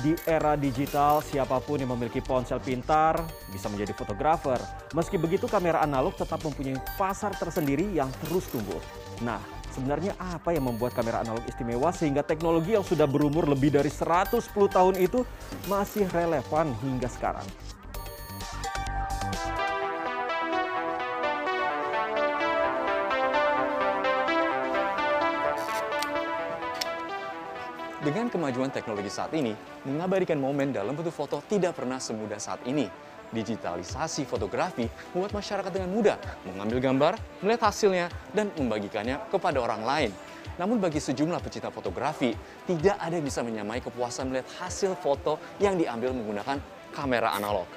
Di era digital, siapa pun yang memiliki ponsel pintar bisa menjadi fotografer. Meski begitu, kamera analog tetap mempunyai pasar tersendiri yang terus tumbuh. Nah, sebenarnya apa yang membuat kamera analog istimewa sehingga teknologi yang sudah berumur lebih dari 110 tahun itu masih relevan hingga sekarang? Dengan kemajuan teknologi saat ini, mengabadikan momen dalam bentuk foto tidak pernah semudah saat ini. Digitalisasi fotografi membuat masyarakat dengan mudah mengambil gambar, melihat hasilnya, dan membagikannya kepada orang lain. Namun bagi sejumlah pecinta fotografi, tidak ada yang bisa menyamai kepuasan melihat hasil foto yang diambil menggunakan kamera analog.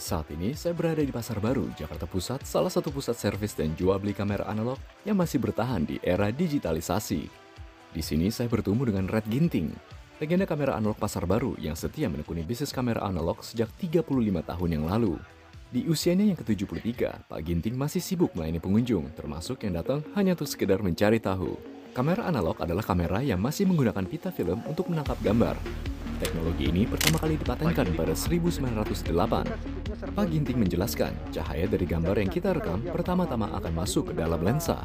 Saat ini saya berada di Pasar Baru, Jakarta Pusat, salah satu pusat servis dan jual beli kamera analog yang masih bertahan di era digitalisasi. Di sini saya bertemu dengan Red Ginting, legenda kamera analog pasar baru yang setia menekuni bisnis kamera analog sejak 35 tahun yang lalu. Di usianya yang ke-73, Pak Ginting masih sibuk melayani pengunjung, termasuk yang datang hanya untuk sekedar mencari tahu. Kamera analog adalah kamera yang masih menggunakan pita film untuk menangkap gambar. Teknologi ini pertama kali dipatenkan pada 1908. Pak Ginting menjelaskan, cahaya dari gambar yang kita rekam pertama-tama akan masuk ke dalam lensa.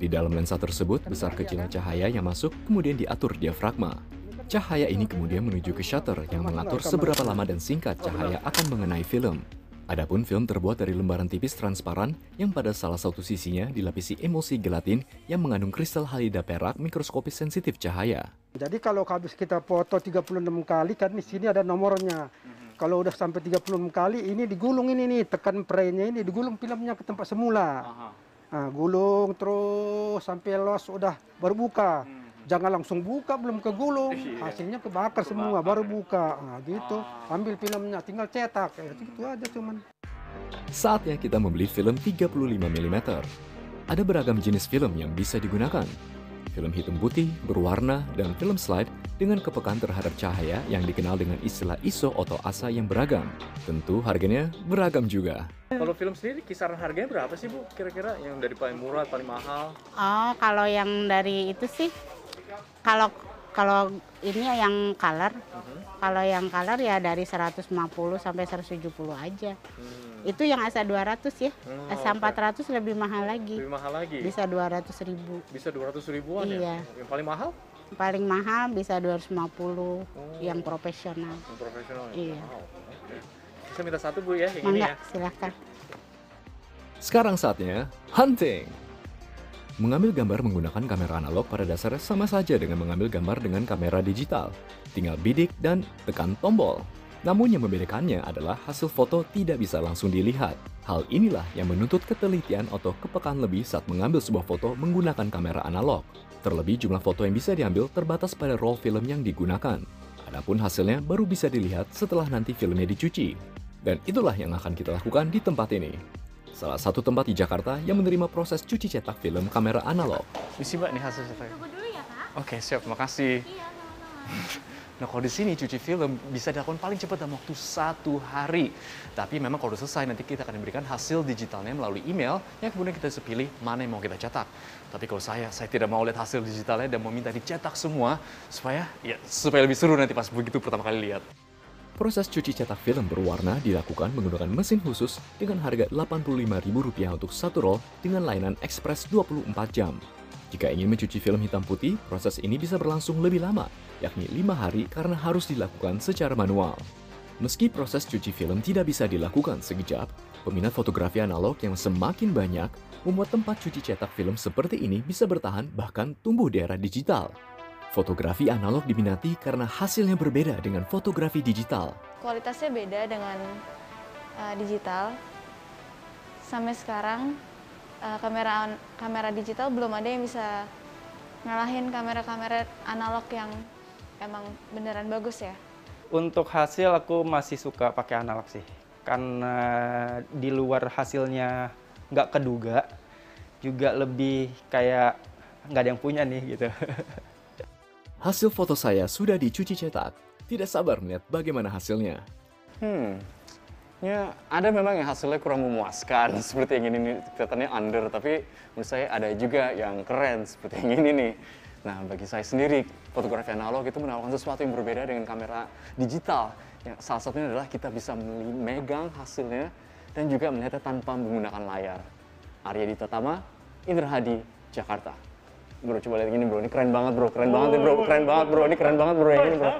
Di dalam lensa tersebut, besar kecilnya cahaya yang masuk kemudian diatur diafragma. Cahaya ini kemudian menuju ke shutter yang mengatur seberapa lama dan singkat cahaya akan mengenai film. Adapun film terbuat dari lembaran tipis transparan yang pada salah satu sisinya dilapisi emulsi gelatin yang mengandung kristal halida perak mikroskopis sensitif cahaya. Jadi kalau habis kita foto 36 kali kan di sini ada nomornya. Kalau udah sampai 36 kali ini digulung ini nih, tekan prenya ini digulung filmnya ke tempat semula. Nah, gulung terus sampai los udah baru buka. Hmm. Jangan langsung buka belum kegulung, iya. hasilnya kebakar semua baru buka. Nah, gitu. Ah. Ambil filmnya tinggal cetak. Ya, gitu aja cuman. Saatnya kita membeli film 35 mm. Ada beragam jenis film yang bisa digunakan film hitam putih, berwarna, dan film slide dengan kepekaan terhadap cahaya yang dikenal dengan istilah ISO atau ASA yang beragam. Tentu harganya beragam juga. Kalau film sendiri kisaran harganya berapa sih Bu? Kira-kira yang dari paling murah, paling mahal? Oh, kalau yang dari itu sih, kalau kalau ini yang color, uh -huh. kalau yang color ya dari 150 sampai 170 aja. Hmm. Itu yang asa 200 ya. Hmm, asa okay. 400 lebih mahal lagi. Lebih mahal lagi. Bisa 200 ribu. Bisa 200 ribuan ya? iya. ya. Yang paling mahal? Paling mahal bisa 250 oh. yang profesional. Yang profesional. Ya? Iya. Wow. Okay. Bisa minta satu Bu ya yang Mangga, ini ya. silahkan. Sekarang saatnya hunting. Mengambil gambar menggunakan kamera analog pada dasarnya sama saja dengan mengambil gambar dengan kamera digital. Tinggal bidik dan tekan tombol. Namun yang membedakannya adalah hasil foto tidak bisa langsung dilihat. Hal inilah yang menuntut ketelitian atau kepekaan lebih saat mengambil sebuah foto menggunakan kamera analog. Terlebih jumlah foto yang bisa diambil terbatas pada roll film yang digunakan. Adapun hasilnya baru bisa dilihat setelah nanti filmnya dicuci. Dan itulah yang akan kita lakukan di tempat ini. Salah satu tempat di Jakarta yang menerima proses cuci cetak film kamera analog. Misi mbak nih hasil cetaknya. Tunggu dulu ya kak. Oke siap, makasih. Iya, Nah kalau di sini cuci film bisa dilakukan paling cepat dalam waktu satu hari. Tapi memang kalau selesai nanti kita akan memberikan hasil digitalnya melalui email yang kemudian kita bisa pilih mana yang mau kita cetak. Tapi kalau saya, saya tidak mau lihat hasil digitalnya dan mau minta dicetak semua supaya ya supaya lebih seru nanti pas begitu pertama kali lihat. Proses cuci cetak film berwarna dilakukan menggunakan mesin khusus dengan harga Rp85.000 untuk satu roll dengan layanan ekspres 24 jam. Jika ingin mencuci film hitam putih, proses ini bisa berlangsung lebih lama, yakni lima hari karena harus dilakukan secara manual. Meski proses cuci film tidak bisa dilakukan sekejap, peminat fotografi analog yang semakin banyak membuat tempat cuci cetak film seperti ini bisa bertahan bahkan tumbuh di era digital. Fotografi analog diminati karena hasilnya berbeda dengan fotografi digital. Kualitasnya beda dengan uh, digital. Sampai sekarang uh, kamera kamera digital belum ada yang bisa ngalahin kamera-kamera analog yang emang beneran bagus ya. Untuk hasil aku masih suka pakai analog sih, karena di luar hasilnya nggak keduga, juga lebih kayak nggak ada yang punya nih gitu. Hasil foto saya sudah dicuci cetak, tidak sabar melihat bagaimana hasilnya. Hmm, ya ada memang yang hasilnya kurang memuaskan seperti yang ini nih kelihatannya under tapi menurut saya ada juga yang keren seperti yang ini nih Nah, bagi saya sendiri, fotografi analog itu menawarkan sesuatu yang berbeda dengan kamera digital. Yang salah satunya adalah kita bisa memegang hasilnya dan juga melihatnya tanpa menggunakan layar. Arya Dita Tama, Indra Hadi, Jakarta. Bro, coba lihat gini bro, ini keren banget bro, keren banget nih bro, keren banget bro, ini keren banget bro, ini bro.